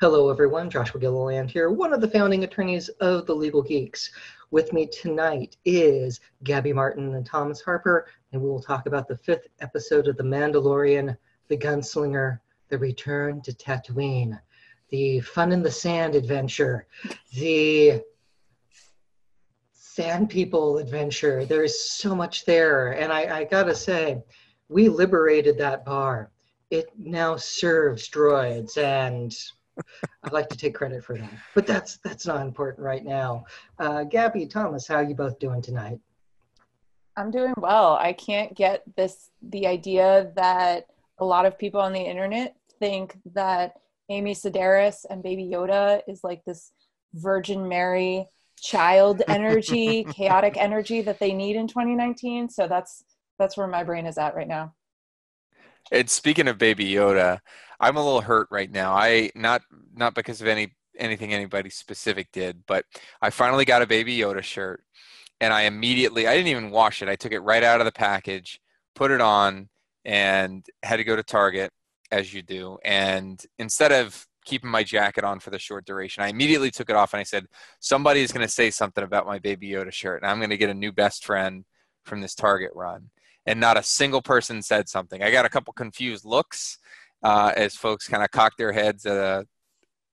Hello, everyone. Joshua Gilliland here, one of the founding attorneys of the Legal Geeks. With me tonight is Gabby Martin and Thomas Harper, and we will talk about the fifth episode of The Mandalorian, The Gunslinger, The Return to Tatooine, the Fun in the Sand adventure, the Sand People adventure. There is so much there, and I, I gotta say, we liberated that bar. It now serves droids and I'd like to take credit for that, but that's that's not important right now. Uh, Gabby, Thomas, how are you both doing tonight? I'm doing well. I can't get this the idea that a lot of people on the internet think that Amy Sedaris and Baby Yoda is like this Virgin Mary child energy, chaotic energy that they need in 2019. So that's that's where my brain is at right now. And speaking of Baby Yoda, I'm a little hurt right now. I not not because of any anything anybody specific did, but I finally got a Baby Yoda shirt, and I immediately I didn't even wash it. I took it right out of the package, put it on, and had to go to Target as you do. And instead of keeping my jacket on for the short duration, I immediately took it off and I said, somebody is going to say something about my Baby Yoda shirt, and I'm going to get a new best friend from this Target run and not a single person said something. I got a couple confused looks uh, as folks kind of cocked their heads at a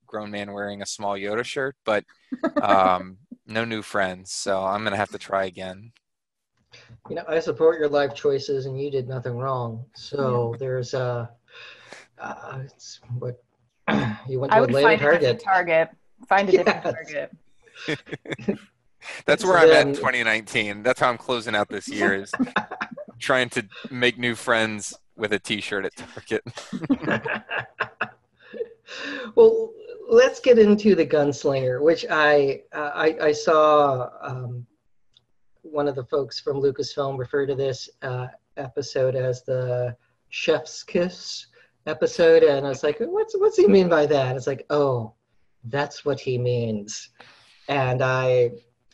grown man wearing a small Yoda shirt, but um, no new friends. So I'm going to have to try again. You know, I support your life choices, and you did nothing wrong. So yeah. there's a, uh, uh, it's what you went to I would a find target. A target. Find a yes. different target. That's where I'm at in 2019. That's how I'm closing out this year. Is trying to make new friends with a T-shirt at Target. well, let's get into the gunslinger, which I uh, I, I, saw um, one of the folks from Lucasfilm refer to this uh, episode as the chef's kiss episode, and I was like, what's what's he mean by that? It's like, oh, that's what he means, and I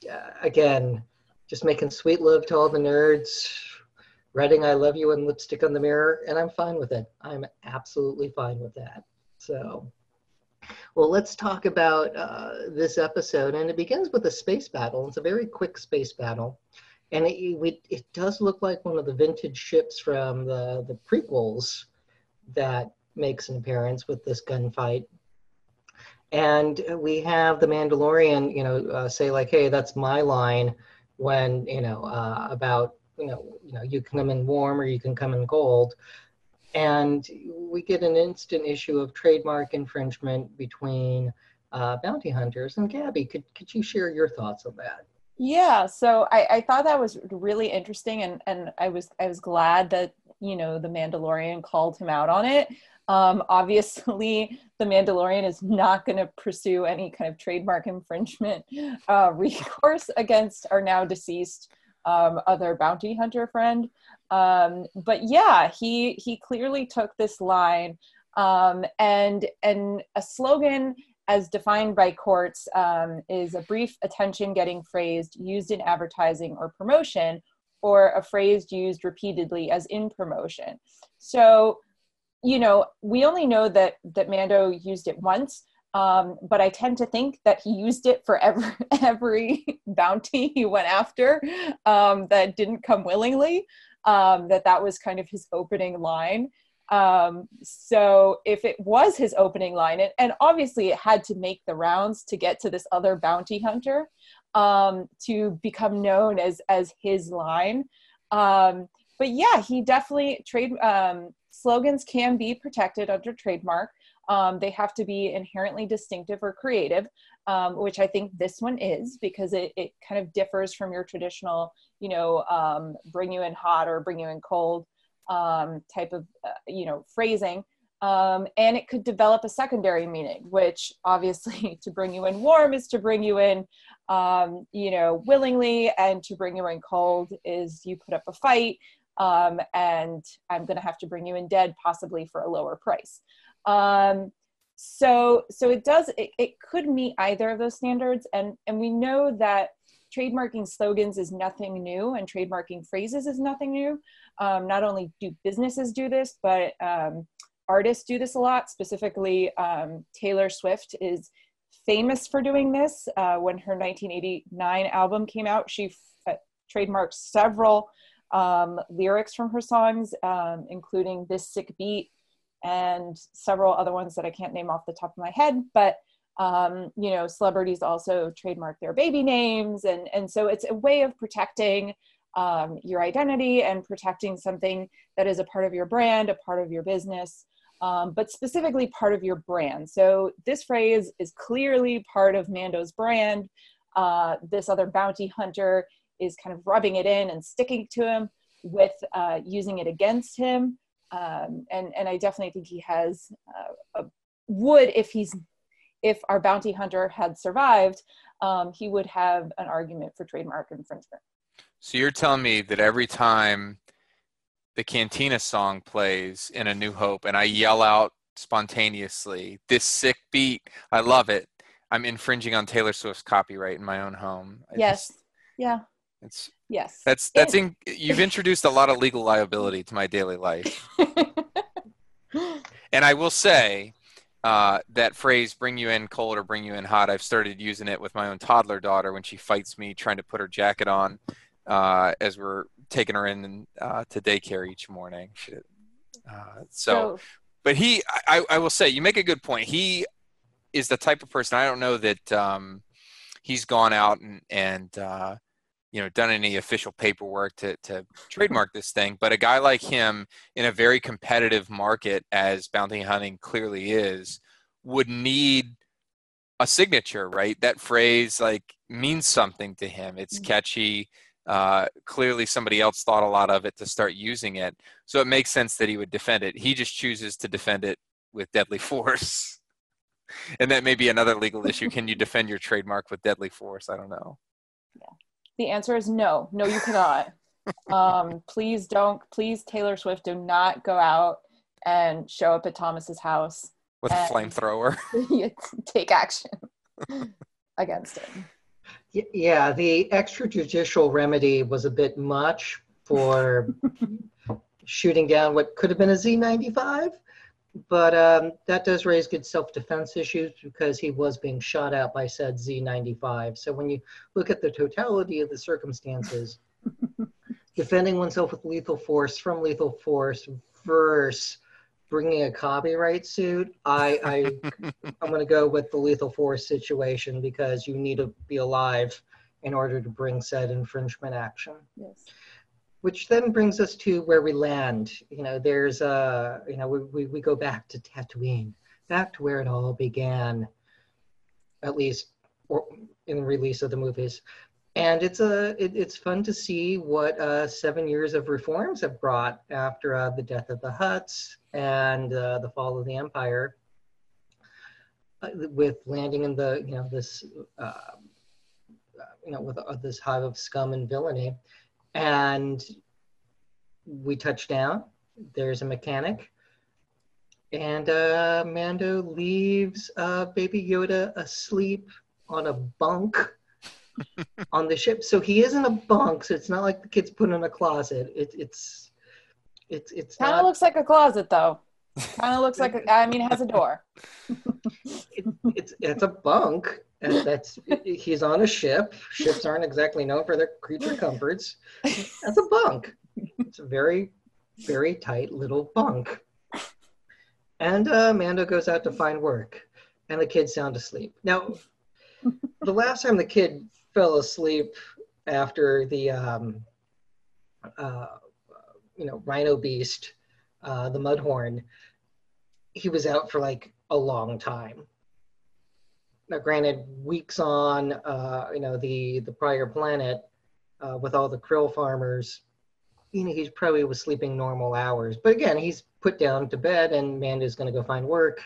uh, again just making sweet love to all the nerds writing I love you and lipstick on the mirror, and I'm fine with it. I'm absolutely fine with that. So, well, let's talk about uh, this episode. And it begins with a space battle. It's a very quick space battle. And it, it, it does look like one of the vintage ships from the, the prequels that makes an appearance with this gunfight. And we have the Mandalorian, you know, uh, say like, "Hey, that's my line," when you know uh, about you know, you know, you can come in warm or you can come in cold. And we get an instant issue of trademark infringement between uh, bounty hunters. And Gabby, could, could you share your thoughts on that? Yeah, so I, I thought that was really interesting, and, and I was I was glad that you know the Mandalorian called him out on it. Um, obviously, the Mandalorian is not going to pursue any kind of trademark infringement uh, recourse against our now deceased um, other bounty hunter friend. Um, but yeah, he he clearly took this line um, and and a slogan as defined by courts um, is a brief attention getting phrased used in advertising or promotion or a phrase used repeatedly as in promotion so you know we only know that that mando used it once um, but I tend to think that he used it for every every bounty he went after um, that didn't come willingly. Um, that that was kind of his opening line. Um, so if it was his opening line, and, and, obviously it had to make the rounds to get to this other bounty hunter um, to become known as as his line. Um, but yeah, he definitely trade slogans can be protected under trademark. Um, they have to be inherently distinctive or creative, um, which I think this one is because it, it kind of differs from your traditional, you know, um, bring you in hot or bring you in cold um, type of, uh, you know, phrasing. Um, and it could develop a secondary meaning, which obviously to bring you in warm is to bring you in, um, you know, willingly, and to bring you in cold is you put up a fight. Um, and I'm going to have to bring you in dead, possibly for a lower price. Um, so so it does it, it could meet either of those standards, and and we know that trademarking slogans is nothing new and trademarking phrases is nothing new. Um, not only do businesses do this, but um, artists do this a lot. Specifically, um, Taylor Swift is famous for doing this. Uh, when her 1989 album came out, she f- uh, trademarked several um, lyrics from her songs, um, including "This Sick Beat" and several other ones that I can't name off the top of my head, but um, you know, celebrities also trademark their baby names, and and so it's a way of protecting um, your identity and protecting something that is a part of your brand, a part of your business, um, but specifically part of your brand. So this phrase is clearly part of Mando's brand. Uh, this other bounty hunter is kind of rubbing it in and sticking to him with uh, using it against him. Um, and and I definitely think he has uh, a, would if he's if our bounty hunter had survived, um, he would have an argument for trademark infringement. So you're telling me that every time the Cantina song plays in A New Hope and I yell out spontaneously, "This sick beat, I love it," I'm infringing on Taylor Swift's copyright in my own home. I yes. Just, yeah. It's yes. That's that's in, you've introduced a lot of legal liability to my daily life. and I will say uh, that phrase "bring you in cold" or "bring you in hot." I've started using it with my own toddler daughter when she fights me trying to put her jacket on uh, as we're taking her in uh, to daycare each morning. Uh, so, so, but he, I, I will say, you make a good point. He is the type of person. I don't know that um, he's gone out and and uh, you know done any official paperwork to to trademark this thing but a guy like him in a very competitive market as bounty hunting clearly is would need a signature right? That phrase like means something to him. It's mm. catchy. Uh, clearly somebody else thought a lot of it to start using it. So it makes sense that he would defend it. He just chooses to defend it with deadly force. And that may be another legal issue. Can you defend your trademark with deadly force? I don't know the answer is no. No, you cannot. um, please don't. Please, Taylor Swift, do not go out and show up at Thomas's house with a flamethrower. take action against him. Yeah, the extrajudicial remedy was a bit much for shooting down what could have been a Z95. But um, that does raise good self-defense issues because he was being shot at by said Z95. So when you look at the totality of the circumstances, defending oneself with lethal force from lethal force versus bringing a copyright suit, I, I I'm going to go with the lethal force situation because you need to be alive in order to bring said infringement action. Yes which then brings us to where we land. You know, there's a, you know, we, we, we go back to Tatooine, back to where it all began, at least in the release of the movies. And it's a, it, it's fun to see what uh, seven years of reforms have brought after uh, the death of the Hutts and uh, the fall of the Empire, uh, with landing in the, you know, this, uh, you know, with uh, this hive of scum and villainy and we touch down. There's a mechanic, and uh, Mando leaves uh, Baby Yoda asleep on a bunk on the ship. So he is in a bunk. So it's not like the kid's put in a closet. It, it's it's it's kind of looks like a closet though. Kind of looks like a, I mean, it has a door. it, it's it's a bunk, and that's he's on a ship. Ships aren't exactly known for their creature comforts. That's a bunk. It's a very, very tight little bunk. And uh, Amanda goes out to find work, and the kid's sound asleep. Now, the last time the kid fell asleep after the, um, uh, you know, rhino beast, uh, the mudhorn, he was out for like a long time now, granted, weeks on, uh, you know, the the prior planet uh, with all the krill farmers, you know, he probably was sleeping normal hours. But again, he's put down to bed, and Mando's going to go find work.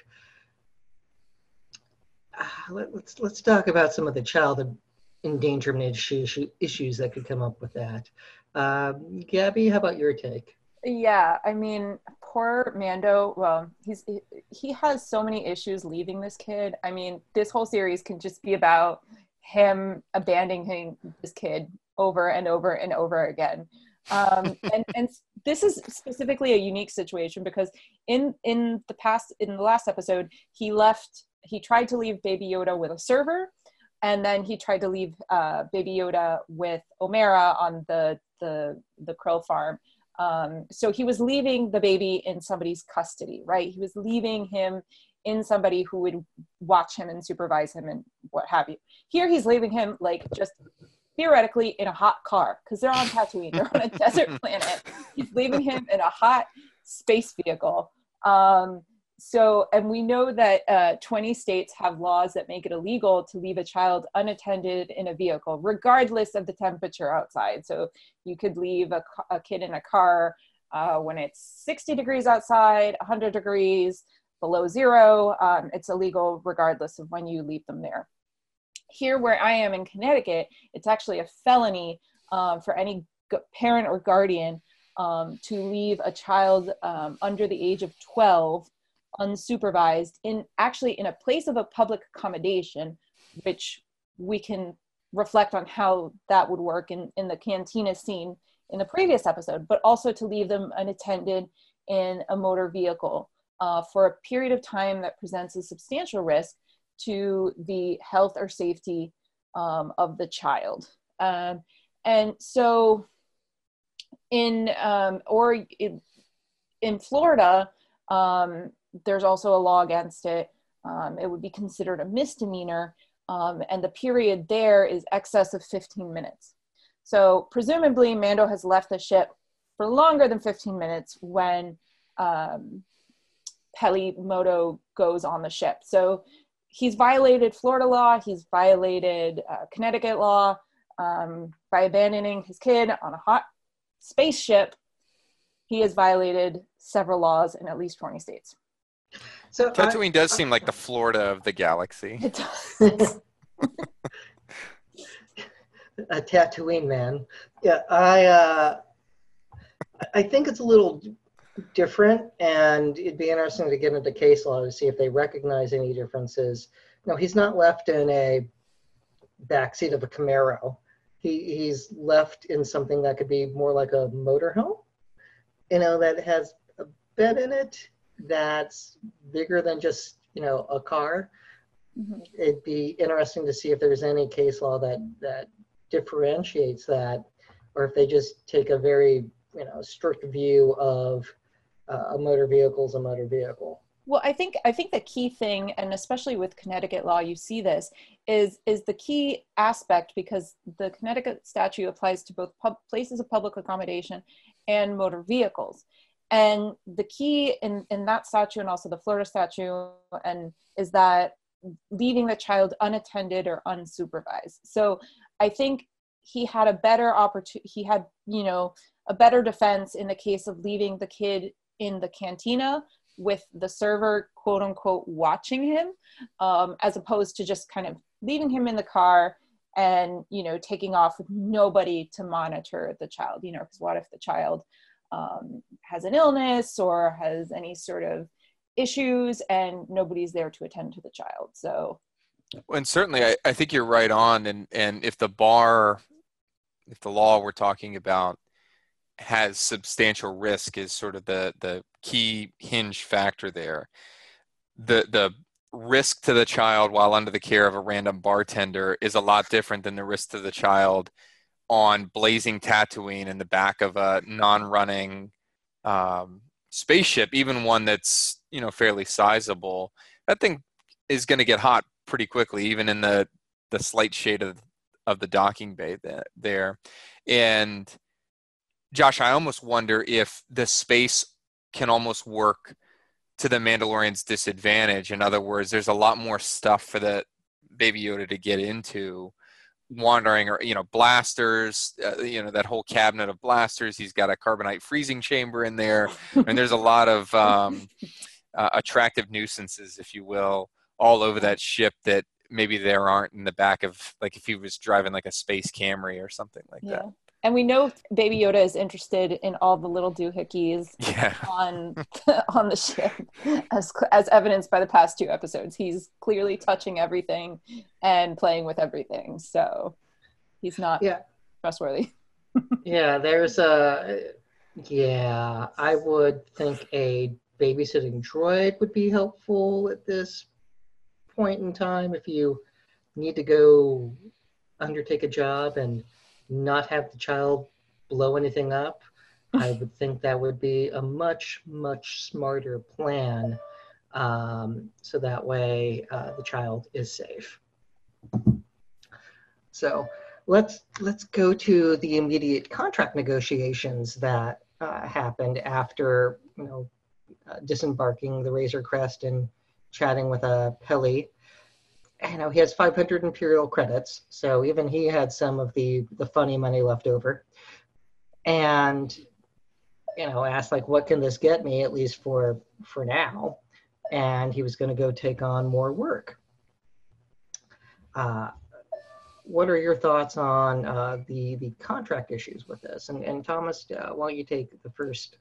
Uh, let, us let's, let's talk about some of the child endangerment issues issues that could come up with that. Um, Gabby, how about your take? Yeah, I mean, poor Mando. Well, he's he has so many issues leaving this kid. I mean, this whole series can just be about him abandoning this kid over and over and over again. Um, and and this is specifically a unique situation because in in the past in the last episode he left he tried to leave baby yoda with a server and then he tried to leave uh, baby yoda with omera on the the the krill farm um, so he was leaving the baby in somebody's custody right he was leaving him in somebody who would watch him and supervise him and what have you here he's leaving him like just theoretically in a hot car because they're on Tatooine, they're on a desert planet. He's leaving him in a hot space vehicle. Um, so, and we know that uh, 20 states have laws that make it illegal to leave a child unattended in a vehicle, regardless of the temperature outside. So, you could leave a, a kid in a car uh, when it's 60 degrees outside, 100 degrees below zero. Um, it's illegal regardless of when you leave them there here where I am in Connecticut, it's actually a felony um, for any parent or guardian um, to leave a child um, under the age of 12 unsupervised in actually in a place of a public accommodation, which we can reflect on how that would work in, in the cantina scene in the previous episode, but also to leave them unattended in a motor vehicle uh, for a period of time that presents a substantial risk to the health or safety um, of the child. Um, and so in um, or in, in Florida, um, there's also a law against it. Um, it would be considered a misdemeanor, um, and the period there is excess of 15 minutes. So presumably, Mando has left the ship for longer than 15 minutes when um, Peli Motto goes on the ship. So he's violated Florida law, he's violated uh, Connecticut law um, by abandoning his kid on a hot spaceship. He has violated several laws in at least 20 states. So Tatooine I, does seem like the Florida of the galaxy. It does. a Tatooine man. Yeah, I uh, I think it's a little different, and it'd be interesting to get into case law to see if they recognize any differences. No, he's not left in a backseat of a Camaro. He, he's left in something that could be more like a motorhome, you know, that has a bed in it that's bigger than just, you know, a car. Mm-hmm. It'd be interesting to see if there's any case law that, that differentiates that, or if they just take a very, you know, strict view of uh, a motor vehicle is a motor vehicle. Well, I think I think the key thing, and especially with Connecticut law, you see this is is the key aspect because the Connecticut statute applies to both pub, places of public accommodation and motor vehicles. And the key in, in that statute and also the Florida statute and is that leaving the child unattended or unsupervised. So I think he had a better opportunity. He had you know a better defense in the case of leaving the kid in the cantina with the server quote unquote watching him um, as opposed to just kind of leaving him in the car and you know taking off with nobody to monitor the child you know because what if the child um, has an illness or has any sort of issues and nobody's there to attend to the child so and certainly I, I think you're right on and and if the bar if the law we're talking about has substantial risk is sort of the the key hinge factor there. The the risk to the child while under the care of a random bartender is a lot different than the risk to the child on blazing Tatooine in the back of a non-running um, spaceship, even one that's you know fairly sizable. That thing is going to get hot pretty quickly, even in the the slight shade of of the docking bay there. And Josh, I almost wonder if the space can almost work to the Mandalorian's disadvantage. In other words, there's a lot more stuff for the Baby Yoda to get into wandering or you know blasters uh, you know that whole cabinet of blasters. He's got a carbonite freezing chamber in there. And there's a lot of um, uh, attractive nuisances if you will all over that ship that maybe there aren't in the back of like if he was driving like a space camry or something like yeah. that and we know Baby Yoda is interested in all the little doohickeys yeah. on on the ship, as as evidenced by the past two episodes. He's clearly touching everything and playing with everything. So he's not yeah. trustworthy. yeah, there's a Yeah, I would think a babysitting droid would be helpful at this point in time if you need to go undertake a job and not have the child blow anything up. I would think that would be a much, much smarter plan. Um, so that way uh, the child is safe. So let's let's go to the immediate contract negotiations that uh, happened after you know uh, disembarking the Razor Crest and chatting with a uh, Peli. You know he has 500 Imperial credits, so even he had some of the the funny money left over, and you know asked like, what can this get me at least for for now? And he was going to go take on more work. Uh, what are your thoughts on uh, the the contract issues with this? And, and Thomas, uh, why don't you take the first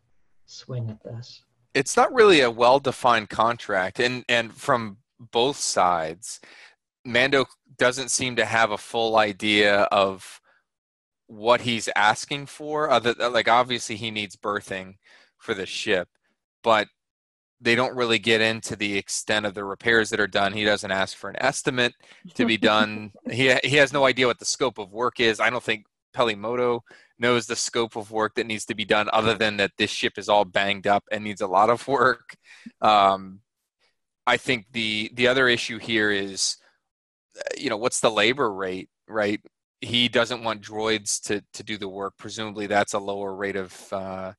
swing at this? It's not really a well-defined contract, and and from both sides, Mando doesn't seem to have a full idea of what he's asking for. Other like obviously he needs berthing for the ship, but they don't really get into the extent of the repairs that are done. He doesn't ask for an estimate to be done. he he has no idea what the scope of work is. I don't think Peli Motto knows the scope of work that needs to be done, other than that this ship is all banged up and needs a lot of work. Um, I think the the other issue here is, you know, what's the labor rate, right? He doesn't want droids to to do the work. Presumably, that's a lower rate of uh,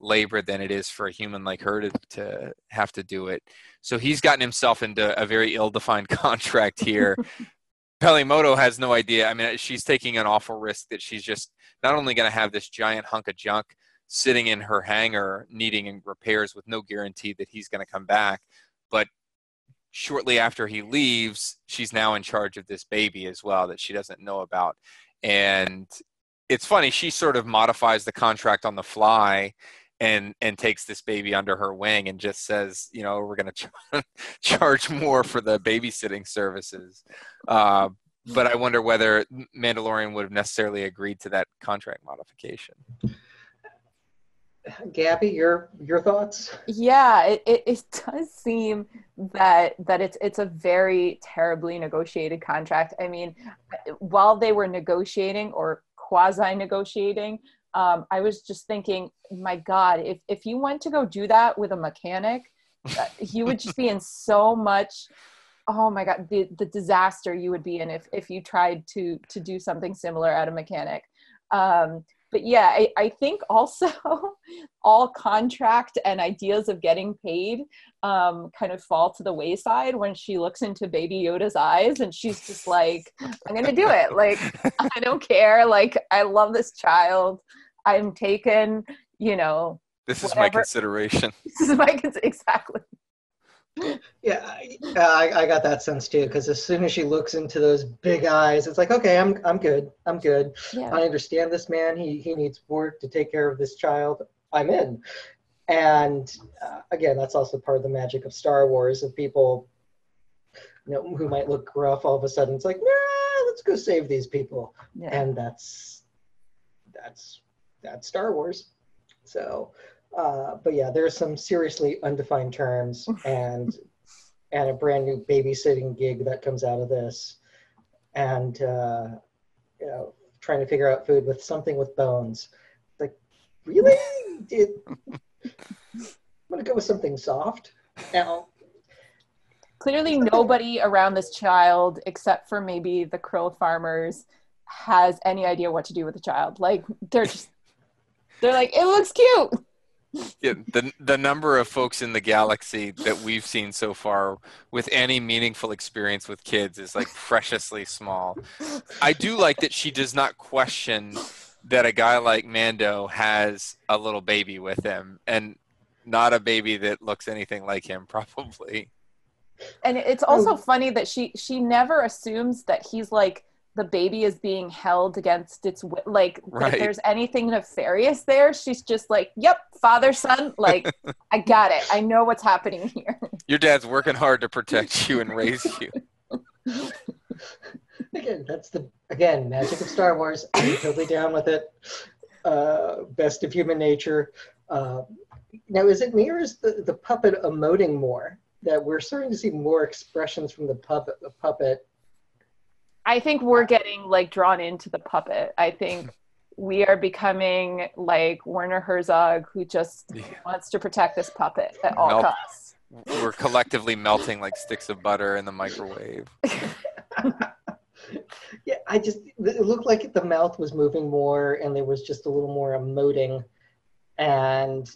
labor than it is for a human like her to, to have to do it. So he's gotten himself into a very ill-defined contract here. Peli Motto has no idea. I mean, she's taking an awful risk that she's just not only going to have this giant hunk of junk sitting in her hangar needing repairs with no guarantee that he's going to come back, but shortly after he leaves, she's now in charge of this baby as well that she doesn't know about. And it's funny, she sort of modifies the contract on the fly and and takes this baby under her wing and just says, you know, we're going to ch- charge more for the babysitting services. Uh, but I wonder whether Mandalorian would have necessarily agreed to that contract modification. Gabby, your your thoughts? Yeah, it, it, it, does seem that that it's it's a very terribly negotiated contract. I mean, while they were negotiating or quasi negotiating, um, I was just thinking, my God, if if you went to go do that with a mechanic, uh, you would just be in so much. Oh my God, the the disaster you would be in if if you tried to to do something similar at a mechanic. Um, but yeah, I, I think also all contract and ideas of getting paid um, kind of fall to the wayside when she looks into Baby Yoda's eyes and she's just like, I'm gonna do it. Like, I don't care. Like, I love this child. I'm taken, you know. This is whatever. my consideration. This is my cons- exactly. Yeah, I, I got that sense too. Because as soon as she looks into those big eyes, it's like, okay, I'm I'm good. I'm good. Yeah. I understand this man. He he needs work to take care of this child. I'm in. And uh, again, that's also part of the magic of Star Wars. Of people, you know, who might look rough, all of a sudden it's like, nah, let's go save these people. Yeah. And that's that's that's Star Wars. So, uh, but yeah, there's some seriously undefined terms and and a brand new babysitting gig that comes out of this, and uh, you know, trying to figure out food with something with bones. Like, really? Did I'm gonna go with something soft now. Clearly, nobody around this child, except for maybe the krill farmers, has any idea what to do with the child. Like, they're just they're like, it looks cute. Yeah, the the number of folks in the galaxy that we've seen so far with any meaningful experience with kids is like preciously small. I do like that she does not question that a guy like Mando has a little baby with him and not a baby that looks anything like him probably. And it's also oh. funny that she she never assumes that he's like the baby is being held against its like right. if there's anything nefarious there she's just like yep father son like i got it i know what's happening here your dad's working hard to protect you and raise you again that's the again magic of star wars i'm totally down with it uh, best of human nature Uh, now, is it me or is the, the puppet emoting more? That we're starting to see more expressions from the puppet. The puppet. I think we're getting like drawn into the puppet. I think we are becoming like Werner Herzog, who just Yeah. wants to protect this puppet at all Melt- costs. We're collectively melting like sticks of butter in the microwave. Yeah, I just it looked like the mouth was moving more, and there was just a little more emoting, and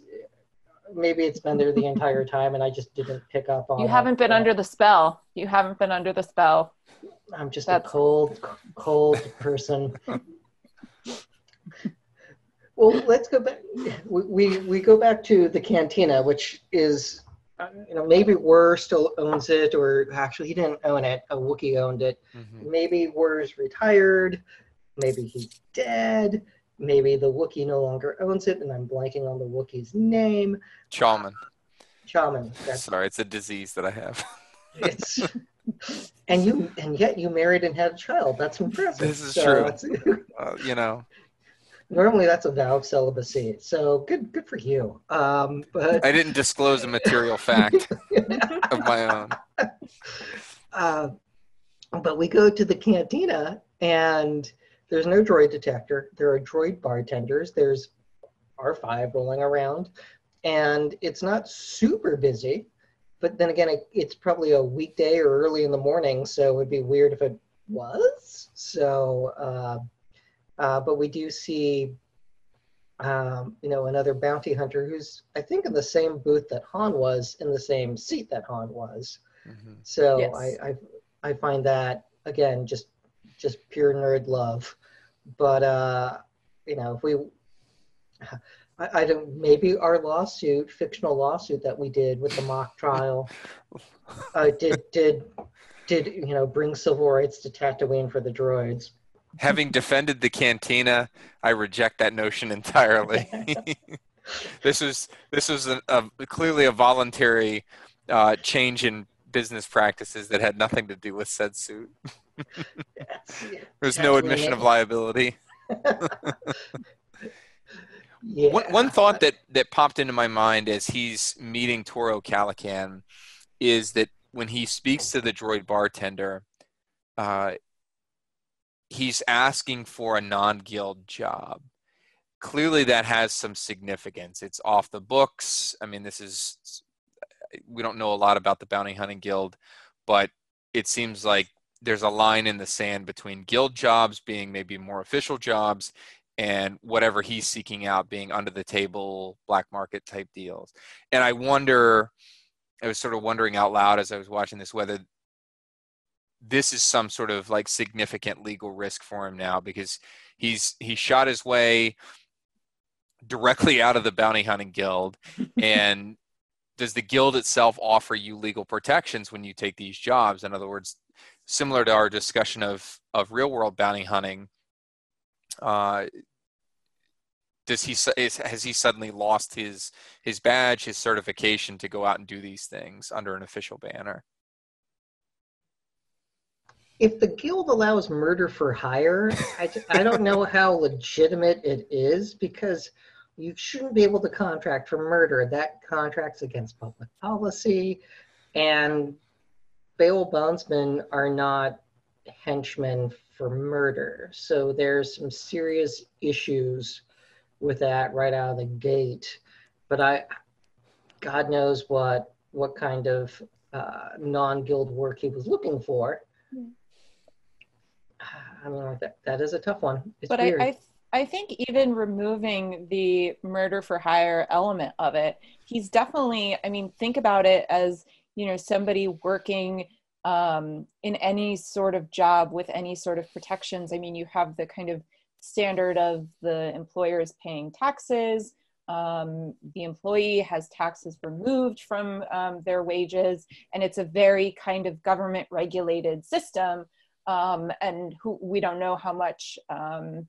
maybe it's been there the entire time, and I just didn't pick up on. You haven't been but under the spell. You haven't been under the spell. I'm just that's- a cold, cold person. well, let's go back. We, we we go back to the cantina, which is, uh, you know, maybe Wuher still owns it, or actually he didn't own it. A Wookiee owned it. Mhm. Maybe Wuher's retired. Maybe he's dead. Maybe the Wookiee no longer owns it, and I'm blanking on the Wookiee's name. Chalmun. Shaman. That's Sorry, it's a disease that I have. it's. And you, and yet you married and had a child. That's impressive. This is true. Uh, you know, Normally, that's a vow of celibacy. So good, good for you. Um, but I didn't disclose a material fact of my own. uh, but we go to the cantina, and there's no droid detector. There are droid bartenders. There's R5 rolling around, and it's not super busy. But then again, it, it's probably a weekday or early in the morning, so it would be weird if it was. So, uh, uh, but we do see, um, you know, another bounty hunter who's, I think, in the same booth that Han was, in the same seat that Han was. Mhm. So Yes. I, I I find that again just just pure nerd love. But uh, you know, if we I, I don't maybe our lawsuit, fictional lawsuit that we did with the mock trial, uh, did did did you know bring civil rights to Tatooine for the droids. Having defended the cantina, I reject that notion entirely. this was this was a, a, clearly a voluntary uh, change in business practices that had nothing to do with said suit. There's no admission of liability. Yeah. One, one thought that, that popped into my mind as he's meeting Toro Calican is that when he speaks to the droid bartender, uh, he's asking for a non guild job. Clearly, that has some significance. It's off the books. I mean, this is, we don't know a lot about the Bounty Hunting Guild, but it seems like there's a line in the sand between guild jobs being maybe more official jobs and whatever he's seeking out being under the table black market type deals. And i wonder i was sort of wondering out loud as i was watching this whether this is some sort of like significant legal risk for him now because he's he shot his way directly out of the bounty hunting guild. And does the guild itself offer you legal protections when you take these jobs? In other words similar to our discussion of of real world bounty hunting uh, does he is, has he suddenly lost his his badge, his certification to go out and do these things under an official banner? if the guild allows murder for hire, I, I don't know how legitimate it is because you shouldn't be able to contract for murder. That contracts against public policy, and bail bondsmen are not henchmen for murder. So there's some serious issues with that right out of the gate. But I, God knows what what kind of uh, non-guild work he was looking for. I mean, like that, that is a tough one. It's but I, weird. I I think even removing the murder for hire element of it, he's definitely. I mean, think about it as you know somebody working um, in any sort of job with any sort of protections. I mean, you have the kind of standard of the employers paying taxes. Um, the employee has taxes removed from um, their wages, and it's a very kind of government regulated system. Um, and who we don't know how much um,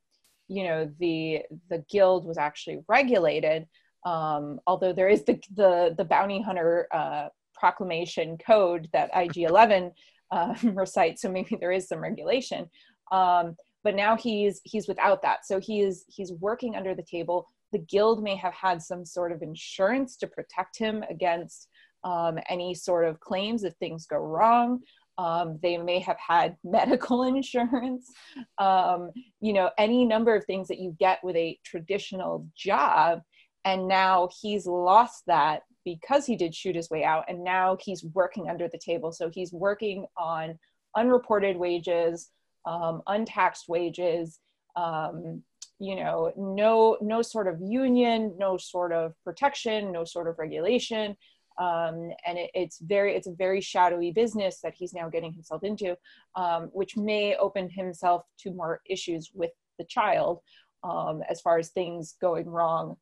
you know the the guild was actually regulated. Um, although there is the the, the bounty hunter uh, proclamation code that IG11 uh, recites, so maybe there is some regulation. Um, but now he's he's without that, so he is he's working under the table the guild may have had some sort of insurance to protect him against um, any sort of claims if things go wrong. Um, they may have had medical insurance, um, you know, any number of things that you get with a traditional job. And now he's lost that because he did shoot his way out. And now he's working under the table. So he's working on unreported wages, um, untaxed wages, um, you know, no, no sort of union, no sort of protection, no sort of regulation um, and it, it's very it's a very shadowy business that he's now getting himself into um, which may open himself to more issues with the child um, as far as things going wrong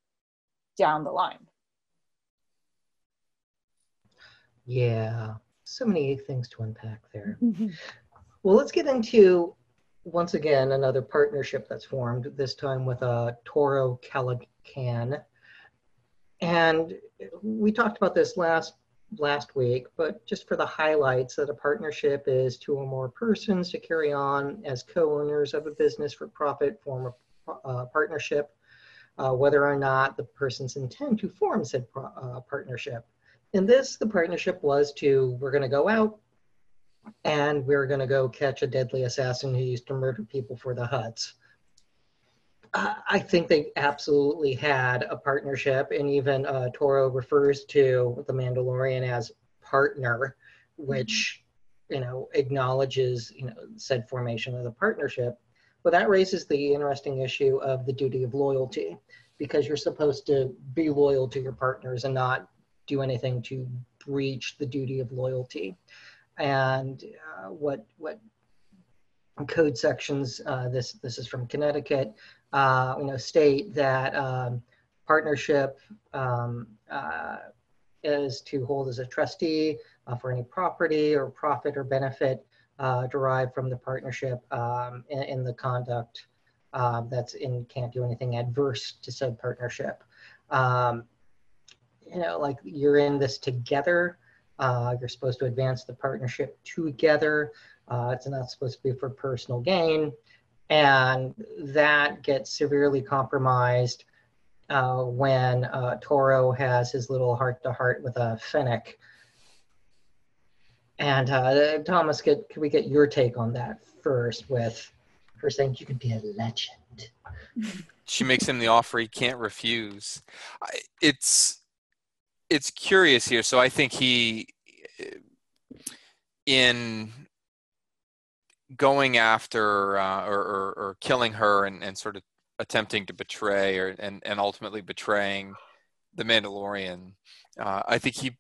down the line yeah so many things to unpack there. Well let's get into once again another partnership that's formed this time with uh, toro calican. And we talked about this last last week, but just for the highlights that a partnership is two or more persons to carry on as co-owners of a business for profit form of uh, partnership, uh, whether or not the persons intend to form said pro- uh, partnership. In this, the partnership was to, we're gonna go out and we're gonna go catch a deadly assassin who used to murder people for the Hutts. I think they absolutely had a partnership, and even uh, Toro refers to the Mandalorian as partner, which you know acknowledges you know said formation of the partnership. But that raises the interesting issue of the duty of loyalty, because you're supposed to be loyal to your partners and not do anything to breach the duty of loyalty. And uh, what what code sections uh, this this is from Connecticut uh, you know, state that um, partnership um, uh, is to hold as a trustee uh, for any property or profit or benefit uh, derived from the partnership um, in, in, the conduct um, that's in can't do anything adverse to said partnership. Um, you know, like you're in this together. Uh, you're supposed to advance the partnership together. Uh, it's not supposed to be for personal gain and that gets severely compromised uh, when uh, Toro has his little heart to heart with a Fennec. And uh, Thomas, could, could we get your take on that first? With her saying you can be a legend. She makes him the offer he can't refuse. It's it's curious here. So I think he in going after uh, or, or, or, killing her and, and sort of attempting to betray or and, and ultimately betraying the Mandalorian, uh, I think he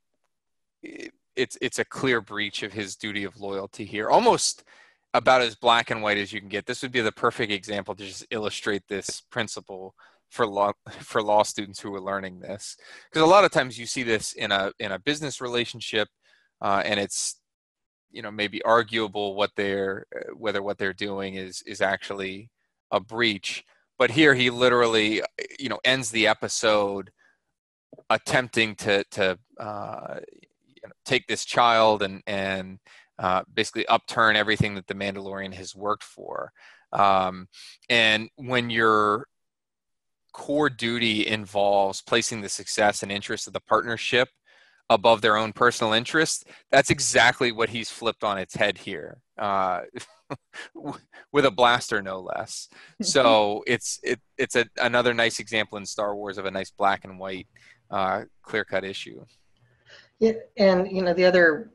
it's it's a clear breach of his duty of loyalty here. Almost about as black and white as you can get. This would be the perfect example to just illustrate this principle for law for law students who are learning this because a lot of times you see this in a in a business relationship uh, and it's you know maybe arguable what they're uh, whether what they're doing is is actually a breach but here he literally uh, you know ends the episode attempting to to uh, you know, take this child and and uh, basically upturn everything that the Mandalorian has worked for. Um, and when your core duty involves placing the success and interest of the partnership above their own personal interest. That's exactly what he's flipped on its head here, uh, with a blaster, no less. So it's it it's a, another nice example in Star Wars of a nice black and white, uh, clear cut issue. Yeah, and you know the other,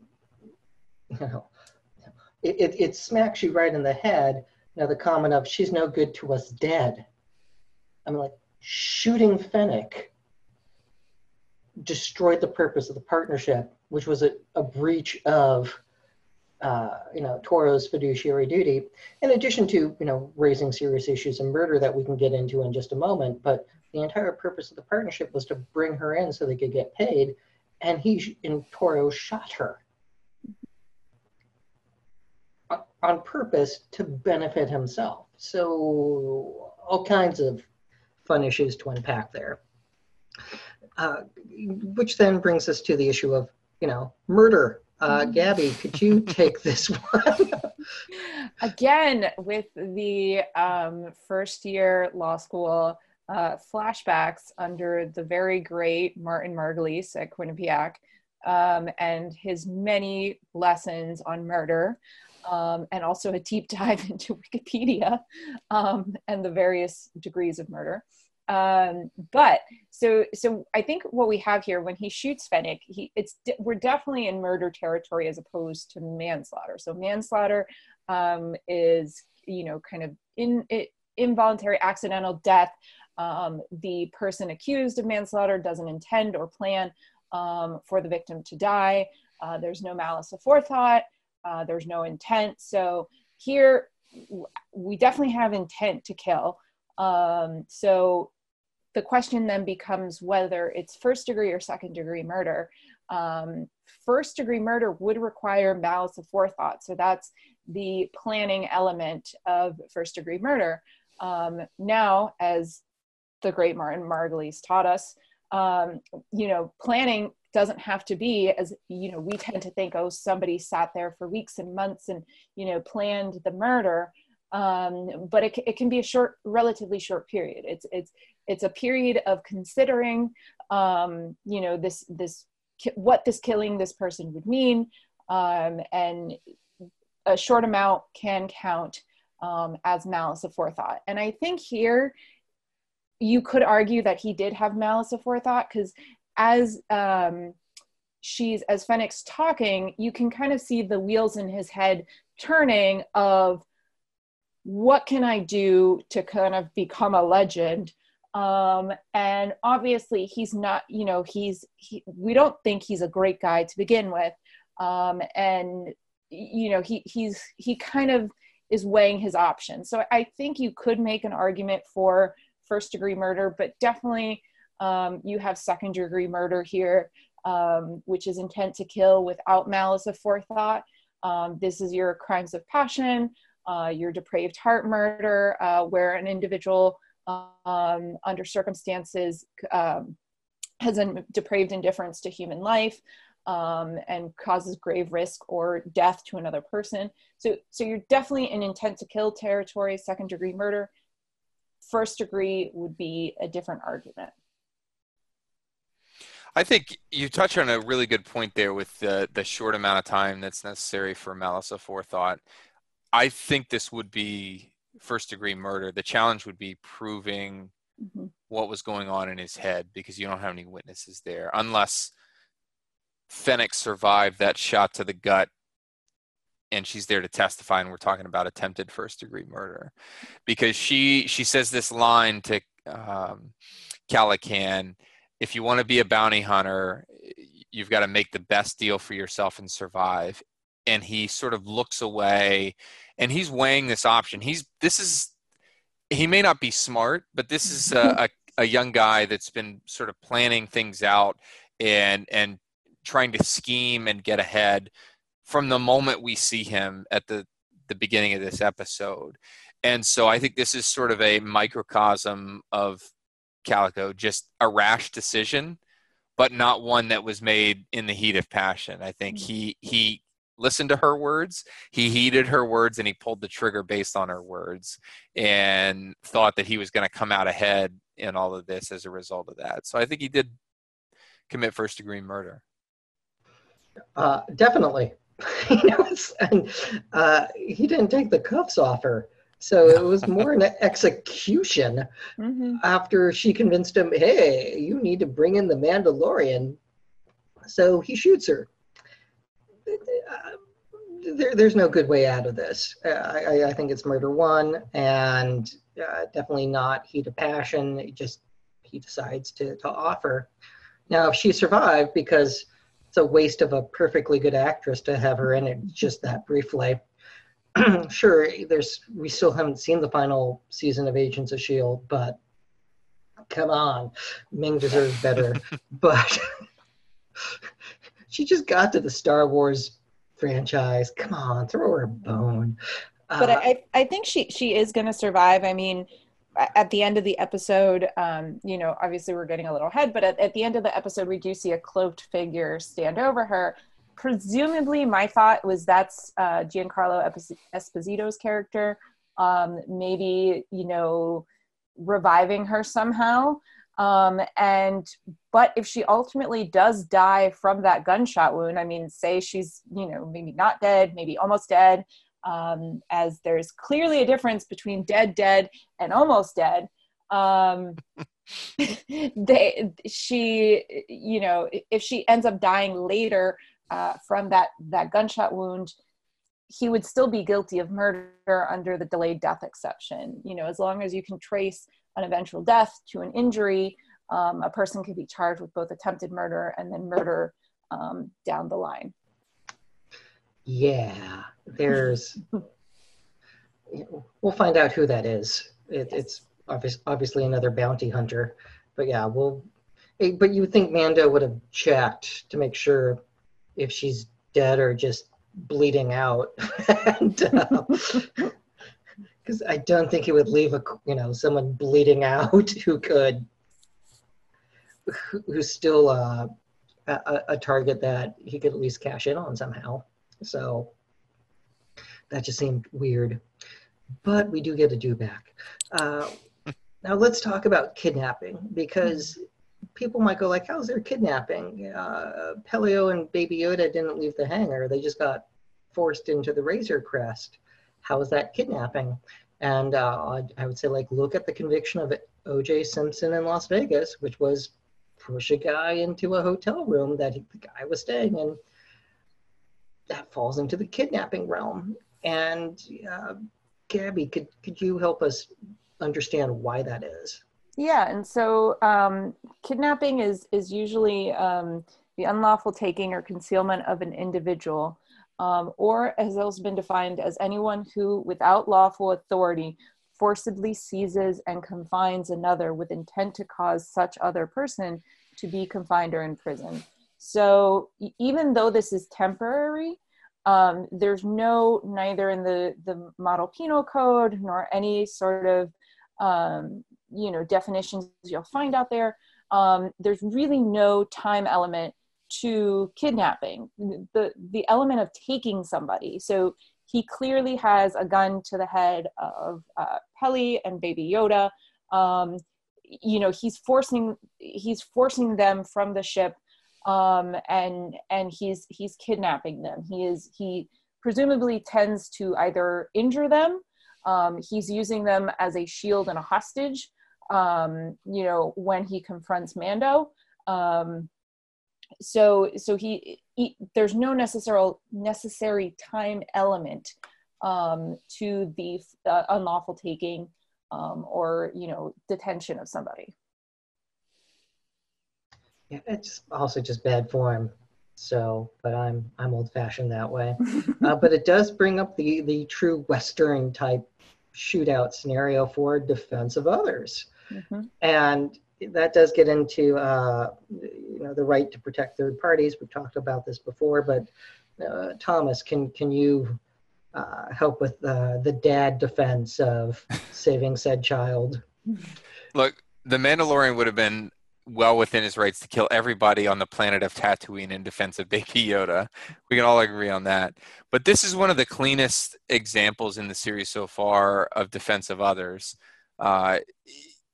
you know, it, it, it smacks you right in the head. You know the comment of "she's no good to us dead." I'm like shooting Fennec destroyed the purpose of the partnership, which was a, a breach of uh, you know Toro's fiduciary duty, in addition to you know raising serious issues of murder that we can get into in just a moment. But the entire purpose of the partnership was to bring her in so they could get paid, and he in Toro shot her on purpose to benefit himself. So all kinds of issues to unpack there. Uh, which then brings us to the issue of, you know, murder. Uh. Gabby, could you take this one? Again, with the um, first year law school uh, flashbacks under the very great Martin Margulies at Quinnipiac um, and his many lessons on murder. Um, and also a deep dive into Wikipedia um, and the various degrees of murder. Um, but so so I think what we have here when he shoots Fennec, he it's we're definitely in murder territory as opposed to manslaughter. So manslaughter um, is you know kind of in it, involuntary accidental death. Um, the person accused of manslaughter doesn't intend or plan um, for the victim to die. Uh, there's no malice aforethought. Uh, there's no intent. So here we definitely have intent to kill. Um, so the question then becomes whether it's first degree or second degree murder. Um, first degree murder would require malice aforethought. So that's the planning element of first degree murder. Um, now, as the great Martin Margulies taught us, um, you know, planning doesn't have to be as you know we tend to think oh somebody sat there for weeks and months and you know planned the murder um, but it, it can be a short relatively short period it's it's it's a period of considering um, you know this this what this killing this person would mean um, and a short amount can count um, as malice aforethought and i think here you could argue that he did have malice aforethought because as um, she's as Fennec's talking, you can kind of see the wheels in his head turning of what can I do to kind of become a legend. Um, and obviously he's not, you know, he's, he, we don't think he's a great guy to begin with. Um, and, you know, he, he's, he kind of is weighing his options. So I think you could make an argument for first degree murder, but definitely um, you have second degree murder here, um, which is intent to kill without malice aforethought. Um, this is your crimes of passion, uh, your depraved heart murder, uh, where an individual um, under circumstances um, has a depraved indifference to human life. Um, and causes grave risk or death to another person. So, so you're definitely in intent to kill territory, second degree murder. First degree would be a different argument. I think you touch on a really good point there with the the short amount of time that's necessary for malice aforethought. I think this would be first degree murder. The challenge would be proving mm-hmm. what was going on in his head because you don't have any witnesses there, unless Fennec survived that shot to the gut and she's there to testify and we're talking about attempted first degree murder because she she says this line to um, Calican if you want to be a bounty hunter, you've got to make the best deal for yourself and survive. And he sort of looks away and he's weighing this option. He's, this is, he may not be smart, but this is a, a, a young guy that's been sort of planning things out and, and trying to scheme and get ahead from the moment we see him at the, the beginning of this episode. And so I think this is sort of a microcosm of Calican, just a rash decision, but not one that was made in the heat of passion. I think mm-hmm. he he listened to her words, he heeded her words, and he pulled the trigger based on her words, and thought that he was going to come out ahead in all of this as a result of that. So I think he did commit first degree murder. Uh, definitely. and, uh, he didn't take the cuffs off her. So it was more an execution mm-hmm. after she convinced him, hey, you need to bring in the Mandalorian. So he shoots her. There, there's no good way out of this. Uh, I, I, think it's murder one, and uh, definitely not heat of passion. It just he decides to, to offer. Now, if she survived, because it's a waste of a perfectly good actress to have her in it just that briefly sure, there's we still haven't seen the final season of Agents of Shield, but come on, Ming deserves better. but she just got to the Star Wars franchise. Come on, throw her a bone. But uh, I, I think she she is going to survive. I mean, at the end of the episode, um, you know, obviously we're getting a little ahead, but at, at the end of the episode, we do see a cloaked figure stand over her presumably my thought was that's uh, Giancarlo Esposito's character. Um, maybe you know reviving her somehow. Um, and but if she ultimately does die from that gunshot wound, I mean, say she's you know maybe not dead, maybe almost dead, um, as there's clearly a difference between dead, dead, and almost dead. Um, they she you know if she ends up dying later uh, from that that gunshot wound he would still be guilty of murder under the delayed death exception you know as long as you can trace an eventual death to an injury um, a person can be charged with both attempted murder and then murder um, down the line yeah there's we'll find out who that is it, it's obvious, obviously another bounty hunter. But yeah, we'll. But you think Mando would have checked to make sure if she's dead or just bleeding out, because uh, I don't think he would leave a you know someone bleeding out who could who's still uh, a, a target that he could at least cash in on somehow. So that just seemed weird. But we do get a dewback. Uh, now let's talk about kidnapping because people might go like, "How's there kidnapping?" Uh, Pelio and Baby Yoda didn't leave the hangar; they just got forced into the Razor Crest. How is that kidnapping? And uh, I would say, like, look at the conviction of O.J. Simpson in Las Vegas, which was push a guy into a hotel room that he, the guy was staying in. That falls into the kidnapping realm. And uh, Gabby, could could you help us understand why that is. Yeah, and so um, kidnapping is is usually um, the unlawful taking or concealment of an individual, um, or as has been defined as anyone who, without lawful authority, forcibly seizes and confines another with intent to cause such other person to be confined or imprisoned. So even though this is temporary, um, there's no neither in the the model penal code nor any sort of um, you know definitions you'll find out there um, there's really no time element to kidnapping the the element of taking somebody so he clearly has a gun to the head of uh, and Baby Yoda. Um, you know, he's forcing he's forcing them from the ship, um, and and he's he's kidnapping them. He is he presumably tends to either injure them um, he's using them as a shield and a hostage, um, you know, when he confronts Mando. So so he, he, there's no necessary necessary time element um, to the uh, unlawful taking um, or you know detention of somebody. Yeah, it's also just bad form. So, but I'm I'm old fashioned that way. uh, but it does bring up the the true Western type shootout scenario for defense of others. Mm-hmm. And that does get into uh, you know the right to protect third parties. We've talked about this before, but uh, Thomas, can can you uh, help with uh, the dad defense of saving said child? Look, the Mandalorian would have been well within his rights to kill everybody on the planet of Tatooine in defense of Baby Yoda. We can all agree on that. But this is one of the cleanest examples in the series so far of defense of others. Uh,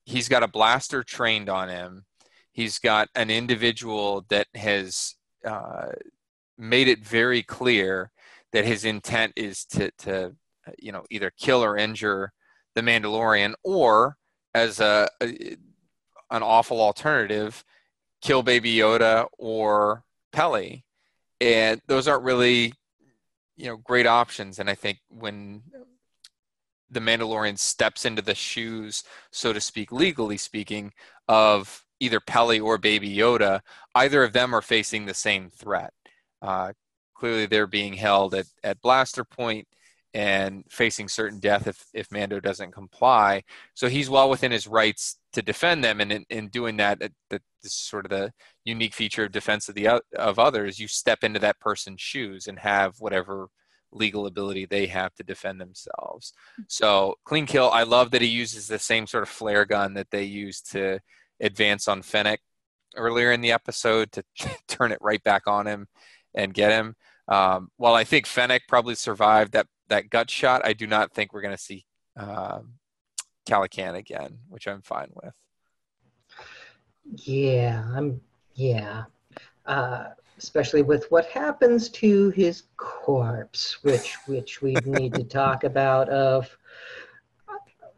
he's got a blaster trained on him. He's got an individual that has uh, made it very clear that his intent is to, to, you know, either kill or injure the Mandalorian, or as a, a an awful alternative, kill Baby Yoda or Peli, and those aren't really, you know, great options. And I think when the Mandalorian steps into the shoes, so to speak, legally speaking, of either Peli or Baby Yoda, either of them are facing the same threat. Uh, clearly, they're being held at, at blaster point and facing certain death if, if Mando doesn't comply. So he's well within his rights to defend them, and in, in doing that, that, this is sort of the unique feature of defense of the of others. You step into that person's shoes and have whatever legal ability they have to defend themselves. So clean kill. I love that he uses the same sort of flare gun that they used to advance on Fennec earlier in the episode to turn it right back on him and get him. Um, while I think Fennec probably survived that that gut shot, I do not think we're going to see uh, Calican again, which I'm fine with. Yeah, I'm. Yeah, uh, especially with what happens to his corpse, which which we need to talk about. Of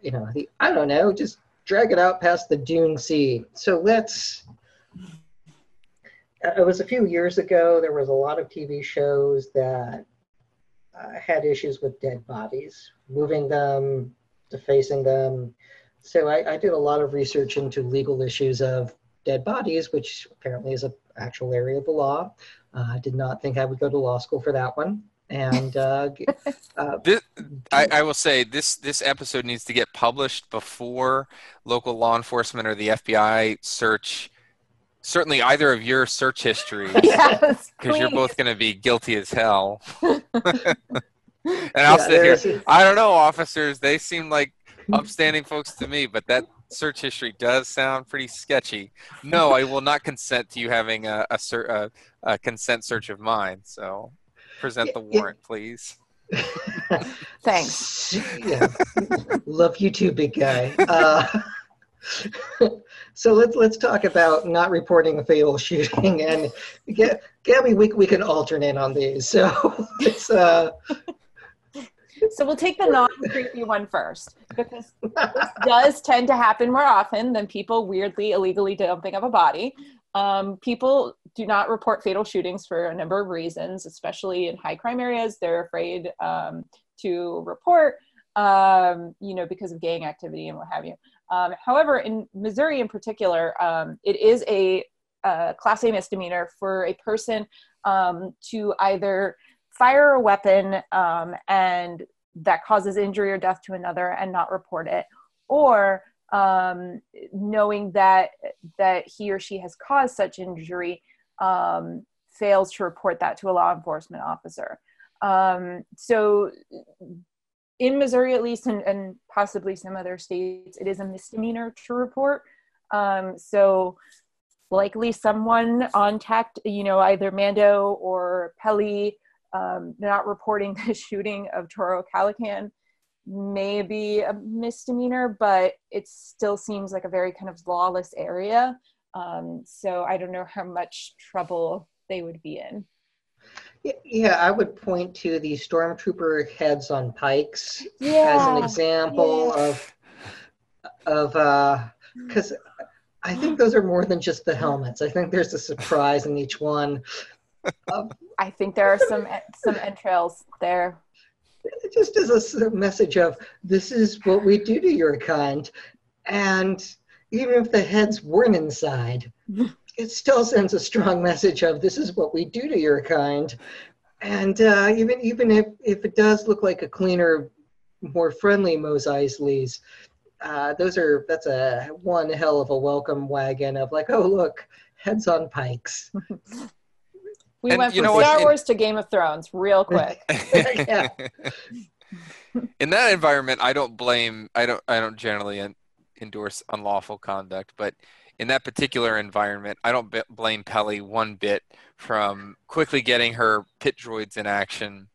you know, the I don't know, just drag it out past the Dune Sea. So let's. It was a few years ago. There was a lot of TV shows that uh, had issues with dead bodies, moving them, defacing them. So I, I did a lot of research into legal issues of dead bodies, which apparently is an actual area of the law. Uh, I did not think I would go to law school for that one. And uh, uh, this, I, I, will say this this episode needs to get published before local law enforcement or the FBI search certainly either of your search histories because yes, you're both going to be guilty as hell. and I'll yeah, sit here. I don't know, officers. They seem like upstanding folks to me, but that search history does sound pretty sketchy. No, I will not consent to you having a, a, a, a consent search of mine. So present the warrant, please. Thanks. Yeah. Love you too, big guy. Uh, so let's let's talk about not reporting a fatal shooting and Gabby. We we can alternate on these. So it's uh. So we'll take the non-creepy one first because this does tend to happen more often than people weirdly illegally dumping of a body. Um, people do not report fatal shootings for a number of reasons, especially in high crime areas. They're afraid um, to report, um, you know, because of gang activity and what have you. Um, however, in Missouri in particular, um, it is a, a, class A misdemeanor for a person um, to either fire a weapon um, and that causes injury or death to another and not report it, or um, knowing that that he or she has caused such injury um, fails to report that to a law enforcement officer. so in Missouri, at least, and, and possibly some other states, it is a misdemeanor to report. Um, so likely someone on tact, you know, either Mando or Peli, um, not reporting the shooting of Toro Calican may be a misdemeanor, but it still seems like a very kind of lawless area. Um, so I don't know how much trouble they would be in. Yeah, I would point to the stormtrooper heads on pikes yeah. as an example yeah. of of uh because I think those are more than just the helmets. I think there's a surprise in each one. I think there are some some entrails there. Just as a message of this is what we do to your kind, and even if the heads weren't inside, it still sends a strong message of this is what we do to your kind. And uh, even even if, if it does look like a cleaner, more friendly Mos Eisley's, uh, those are that's a one hell of a welcome wagon of like, oh look, heads on pikes. we and went from Star what? Wars to Game of Thrones real quick. yeah. In that environment, I don't blame. I don't. I don't generally endorse unlawful conduct, but in that particular environment, I don't b- blame Peli one bit from quickly getting her pit droids in action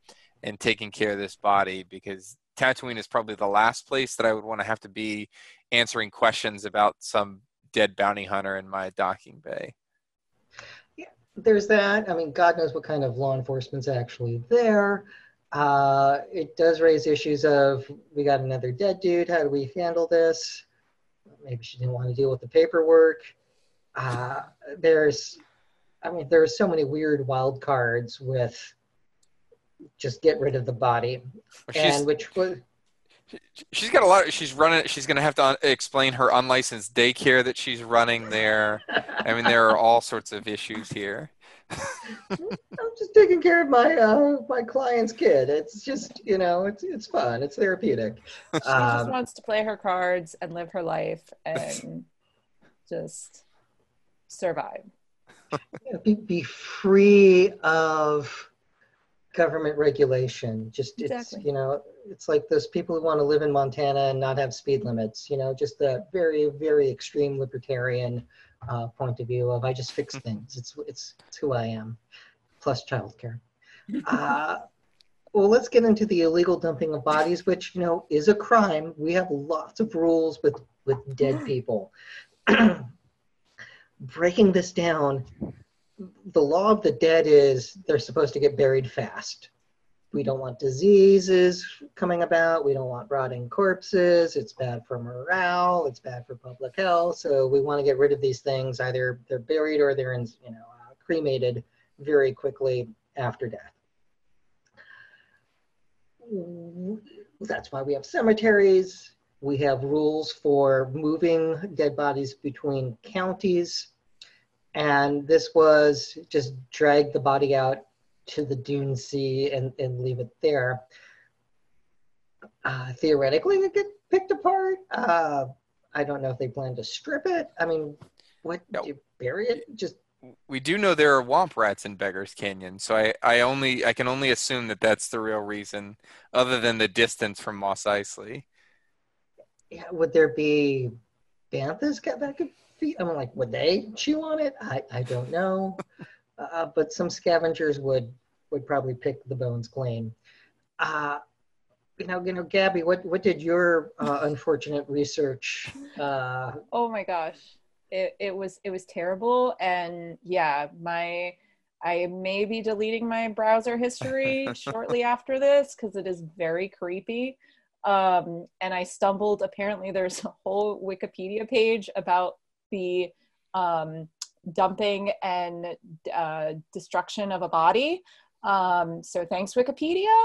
and taking care of this body because Tatooine is probably the last place that I would want to have to be answering questions about some dead bounty hunter in my docking bay. There's that. I mean, God knows what kind of law enforcement's actually there. Uh, it does raise issues of we got another dead dude. How do we handle this? maybe she didn't want to deal with the paperwork. Uh, there's, I mean, there's so many weird wild cards with just get rid of the body, and which was. She's got a lot. Of, she's running. She's going to have to un- explain her unlicensed daycare that she's running there. I mean, there are all sorts of issues here. I'm just taking care of my uh, my client's kid. It's just you know it's it's fun. It's therapeutic. She um, just wants to play her cards and live her life and just survive. Be, be free of government regulation. Just exactly. it's you know it's like those people who want to live in Montana and not have speed limits. You know, just that very very extreme libertarian uh, point of view of I just fix things. It's, it's, it's who I am, plus childcare. Uh, well, let's get into the illegal dumping of bodies, which you know is a crime. We have lots of rules with with dead people. Breaking this down, the law of the dead is they're supposed to get buried fast. We don't want diseases coming about. We don't want rotting corpses. It's bad for morale. It's bad for public health. So we want to get rid of these things. Either they're buried or they're in, you know, uh, cremated very quickly after death. That's why we have cemeteries. We have rules for moving dead bodies between counties. And this was just drag the body out to the Dune Sea and, and leave it there. Uh, theoretically, it get picked apart. Uh, I don't know if they plan to strip it. I mean, what no. do you bury it? Just we do know there are womp rats in Beggars Canyon, so I, I only I can only assume that that's the real reason, other than the distance from Mos Eisley. Yeah, would there be banthas that could feed? I'm like, would they chew on it? I, I don't know, uh, but some scavengers would would probably pick the bones clean. Uh, you know, you know, Gabby, what what did your uh, unfortunate research? Uh, oh my gosh it, it was it was terrible and yeah my i may be deleting my browser history shortly after this because it is very creepy um, and i stumbled apparently there's a whole wikipedia page about the um, dumping and uh, destruction of a body. Um, so thanks wikipedia.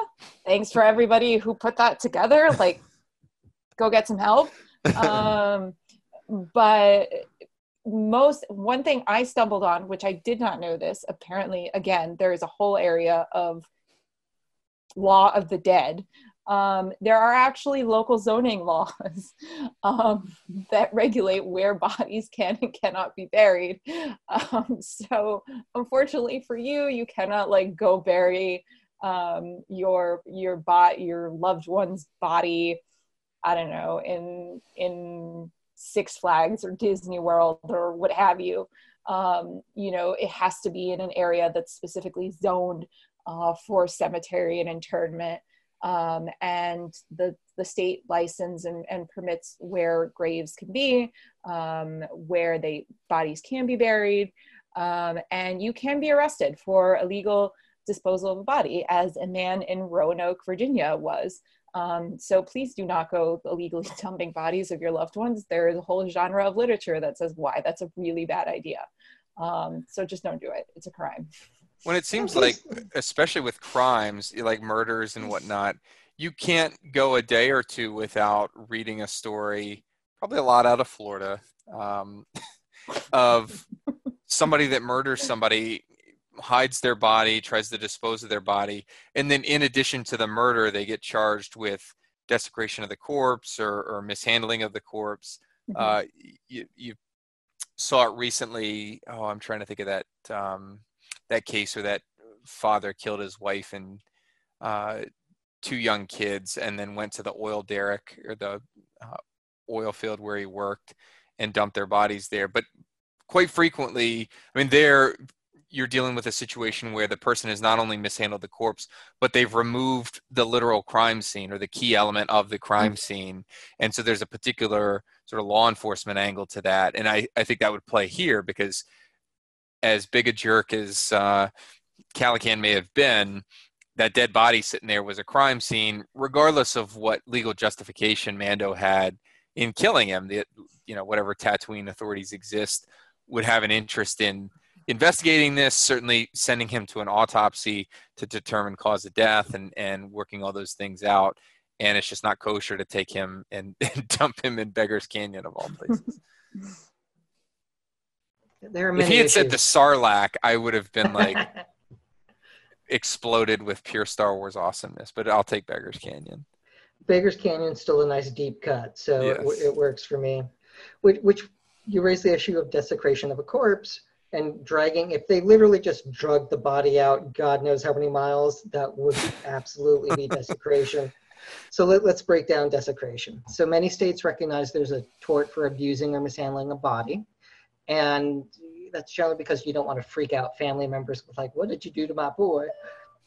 Thanks for everybody who put that together. Like go get some help. Um, but most one thing I stumbled on, which I did not know this, apparently, again, there is a whole area of law of the dead. Um, there are actually local zoning laws um, that regulate where bodies can and cannot be buried. Um, so, unfortunately for you, you cannot like go bury um, your your bot your loved one's body. I don't know in in Six Flags or Disney World or what have you. Um, you know, it has to be in an area that's specifically zoned uh, for cemetery and internment. Um, and the, the state license and, and permits where graves can be, um, where they bodies can be buried, um, and you can be arrested for illegal disposal of a body, as a man in Roanoke, Virginia was. Um, so please do not go illegally dumping bodies of your loved ones. There is a whole genre of literature that says why that's a really bad idea. Um, so just don't do it. It's a crime. When it seems like, especially with crimes like murders and whatnot, you can't go a day or two without reading a story, probably a lot out of Florida, um, of somebody that murders somebody hides their body, tries to dispose of their body, and then in addition to the murder, they get charged with desecration of the corpse or, or mishandling of the corpse. Mm-hmm. Uh, you, you saw it recently. Oh, I'm trying to think of that um, that case where that father killed his wife and uh, two young kids, and then went to the oil derrick or the uh, oil field where he worked and dumped their bodies there. But quite frequently, I mean, they're you're dealing with a situation where the person has not only mishandled the corpse, but they've removed the literal crime scene or the key element of the crime mm-hmm. scene. And so there's a particular sort of law enforcement angle to that. And I, I think that would play here because as big a jerk as uh, Calican may have been, that dead body sitting there was a crime scene, regardless of what legal justification Mando had in killing him. The, you know, whatever Tatooine authorities exist would have an interest in investigating this, certainly sending him to an autopsy to determine cause of death and, and working all those things out. And it's just not kosher to take him and, and dump him in Beggar's Canyon of all places. there are if he had issues. said the Sarlacc, I would have been like exploded with pure Star Wars awesomeness. But I'll take Beggar's Canyon. Beggar's Canyon's still a nice deep cut, so yes. it, it works for me. Which, which you raise the issue of desecration of a corpse and dragging if they literally just drug the body out god knows how many miles that would absolutely be desecration so let, us break down desecration so many states recognize there's a tort for abusing or mishandling a body and that's generally because you don't want to freak out family members with like what did you do to my boy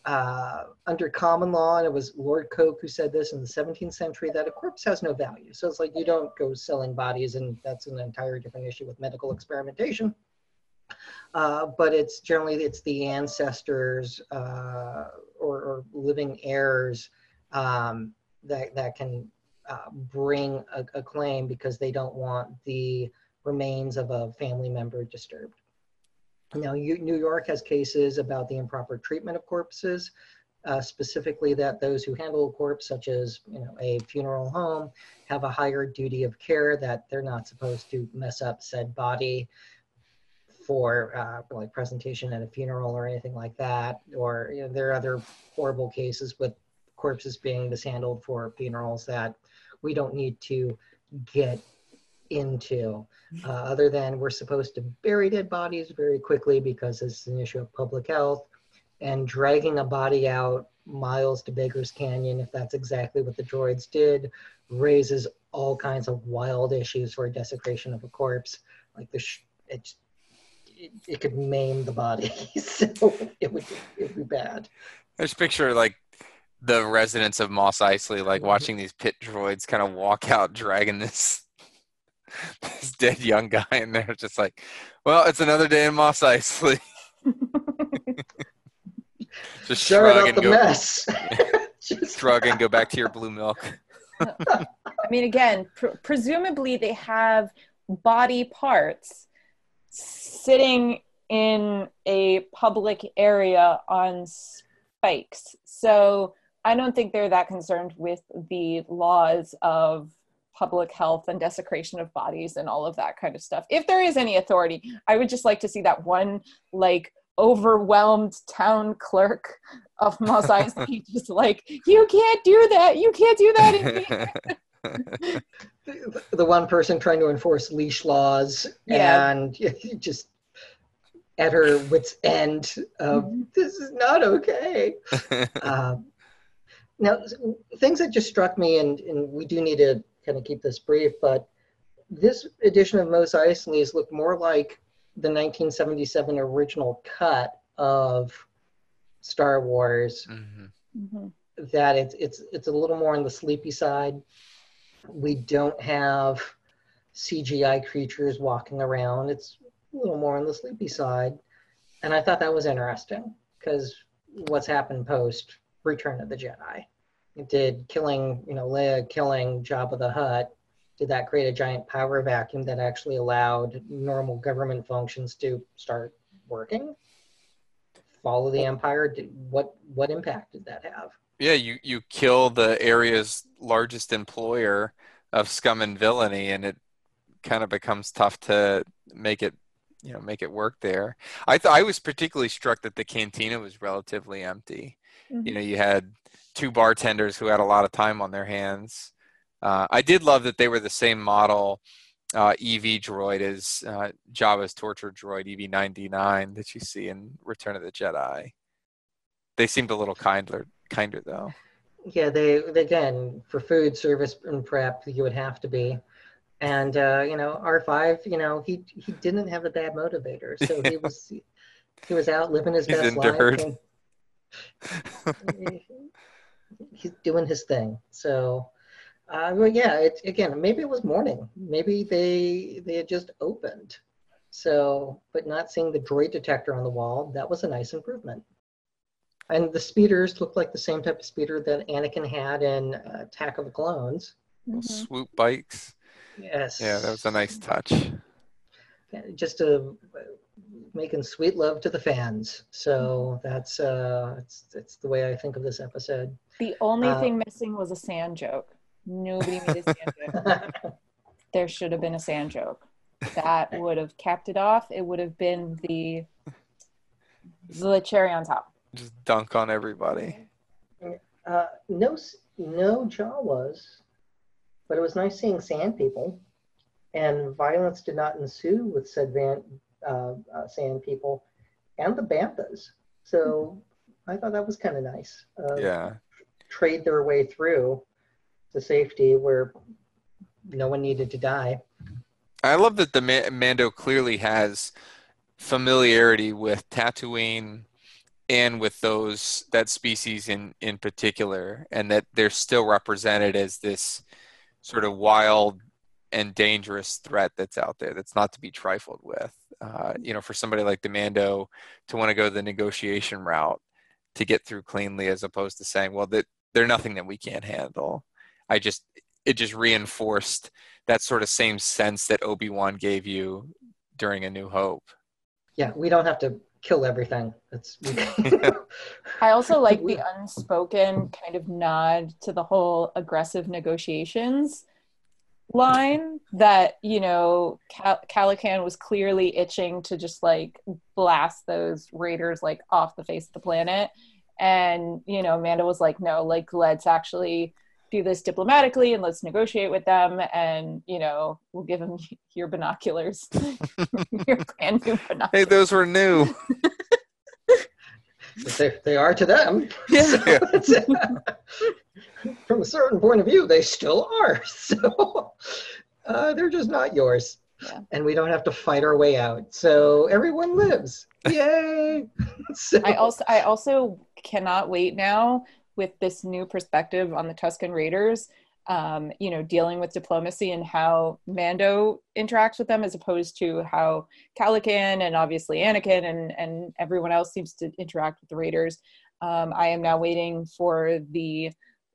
uh, under common law, and it was Lord Coke who said this in the 17th century, that a corpse has no value. So it's like you don't go selling bodies, and that's an entire different issue with medical experimentation. Uh, but it's generally it's the ancestors uh, or, or, living heirs um, that that can uh, bring a, a claim because they don't want the remains of a family member disturbed. Now, New York has cases about the improper treatment of corpses, uh, specifically that those who handle a corpse, such as you know a funeral home, have a higher duty of care that they're not supposed to mess up said body for uh, like presentation at a funeral or anything like that. Or you know, there are other horrible cases with corpses being mishandled for funerals that we don't need to get into, uh, other than we're supposed to bury dead bodies very quickly because it's an issue of public health, and dragging a body out miles to Beggar's Canyon, if that's exactly what the droids did, raises all kinds of wild issues for desecration of a corpse. Like the, sh- it, it, it could maim the body, so it would it would be bad. I just picture like the residents of Mos Eisley, like watching these pit droids kind of walk out dragging this this dead young guy in there, just like, well, it's another day in Mos Eisley. just shrug and the go. Mess. shrug and go back to your blue milk. I mean, again, pr- presumably they have body parts sitting in a public area on spikes. So I don't think they're that concerned with the laws of public health and desecration of bodies and all of that kind of stuff. If there is any authority, I would just like to see that one like overwhelmed town clerk of Mos Eisley just like, you can't do that. You can't do that. the, the one person trying to enforce leash laws yeah. and just at her wits end of mm-hmm. this is not okay. um, now, things that just struck me, and, and we do need to kind of keep this brief, but this edition of Mos Eisley's looked more like the 1977 original cut of Star Wars. Mm-hmm. Mm-hmm. That it's it's it's a little more on the sleepy side. We don't have CGI creatures walking around. It's a little more on the sleepy side, and I thought that was interesting because what's happened post Return of the Jedi did killing, you know, Leia killing Jabba the Hutt, did that create a giant power vacuum that actually allowed normal government functions to start working? Follow the empire. Did, what what impact did that have? Yeah, you you kill the area's largest employer of scum and villainy, and it kind of becomes tough to make it you know make it work there. I thought I was particularly struck that the cantina was relatively empty. Mm-hmm. You know, you had two bartenders who had a lot of time on their hands. Uh, I did love that they were the same model uh, EV droid as uh, Jabba's torture droid EV99 that you see in Return of the Jedi. They seemed a little kinder, kinder though. Yeah, they again for food service and prep you would have to be, and uh, you know R five, you know he he didn't have a bad motivator, so he was he was out living his He's best endured. life. And, he's doing his thing. So, uh, well, yeah, it, again, maybe it was morning. Maybe they they had just opened. So, but not seeing the droid detector on the wall, that was a nice improvement. And the speeders looked like the same type of speeder that Anakin had in uh, Attack of the Clones. Mm-hmm. Swoop bikes. Yes. Yeah, that was a nice touch. Just a making sweet love to the fans. So mm-hmm. that's uh, it's, it's the way I think of this episode. The only uh, thing missing was a sand joke. Nobody made a sand joke. there should have been a sand joke. That would have capped it off. It would have been the the cherry on top. Just dunk on everybody. Uh, no, no Jawas, but it was nice seeing sand people, and violence did not ensue with said van, uh, uh, sand people and the banthas. So I thought that was kind of nice. Uh, yeah. Trade their way through to safety where no one needed to die. I love that the Mando clearly has familiarity with Tatooine and with those that species in in particular, and that they're still represented as this sort of wild and dangerous threat that's out there that's not to be trifled with. Uh, you know, for somebody like Demando to want to go the negotiation route to get through cleanly, as opposed to saying, "Well, that they're nothing that we can't handle." I just it just reinforced that sort of same sense that Obi Wan gave you during A New Hope. Yeah, we don't have to kill everything. It's. I also like the unspoken kind of nod to the whole aggressive negotiations line that you know Cal- Calican was clearly itching to just like blast those raiders like off the face of the planet and you know Amanda was like no like let's actually do this diplomatically and let's negotiate with them. And you know we'll give them your binoculars. Your brand new binoculars. Hey those were new. They, they are to them. Yeah. So from a certain point of view they still are. So uh, they're just not yours yeah. and we don't have to fight our way out so everyone lives yay so. i also i also cannot wait now with this new perspective on the Tusken Raiders, um, you know, dealing with diplomacy and how Mando interacts with them as opposed to how Calican and obviously Anakin and, and everyone else seems to interact with the Raiders. Um, I am now waiting for the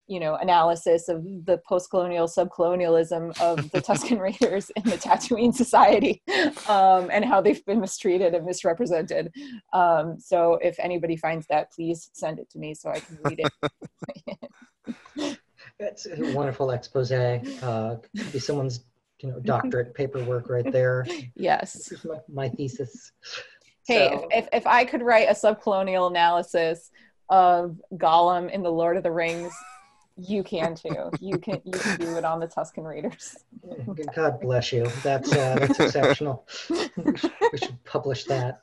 you know analysis of the post-colonial subcolonialism of the Tusken Raiders in the Tatooine society um, and how they've been mistreated and misrepresented. Um, so if anybody finds that, please send it to me so I can read it. That's a wonderful expose. Uh, could be someone's you know doctorate paperwork right there. Yes, my, my, thesis. Hey, so. if, if if I could write a subcolonial analysis of Gollum in the Lord of the Rings you can too. You can you can do it on the Tusken Raiders. God bless you. That's uh, that's exceptional. we, should, publish that.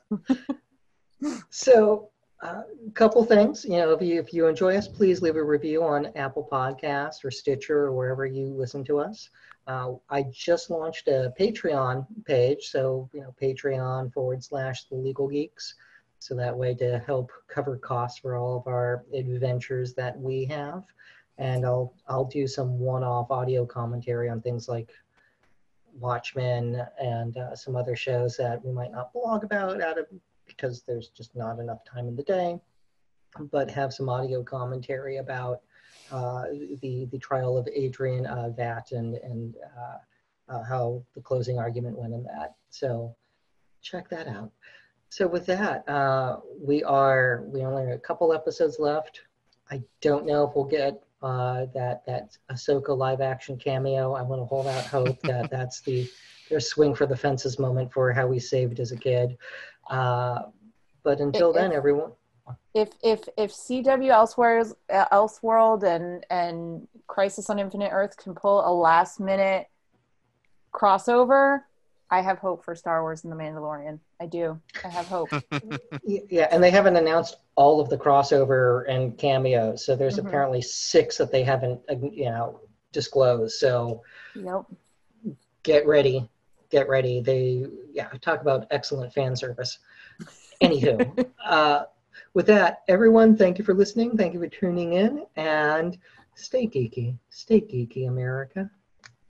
So, a uh, couple things. You know, if you if you enjoy us, please leave a review on Apple Podcasts or Stitcher or wherever you listen to us. Uh, I just launched a Patreon page, so you know, Patreon forward slash the Legal Geeks. So that way to help cover costs for all of our adventures that we have and I'll I'll do some one-off audio commentary on things like Watchmen and uh, some other shows that we might not blog about out of because there's just not enough time in the day, but have some audio commentary about uh, the the trial of Adrian uh, Veidt and and uh, uh, how the closing argument went in that. So check that out. So with that, uh, we are we only have a couple episodes left. I don't know if we'll get uh, that that Ahsoka live action cameo. I want to hold out hope that that's the their swing for the fences moment for how we saved as a kid. Uh, but until if, then, everyone. If if if CW Elseworlds, uh, Elseworld and and Crisis on Infinite Earth can pull a last minute crossover, I have hope for Star Wars and The Mandalorian. I do. I have hope. yeah, and they haven't announced all of the crossover and cameos, so there's mm-hmm. apparently six that they haven't, uh, you know, disclosed. So, yep. Get ready, get ready. They, yeah, talk about excellent fan service. Anywho, uh, with that, everyone, thank you for listening. Thank you for tuning in, and stay geeky, stay geeky, America.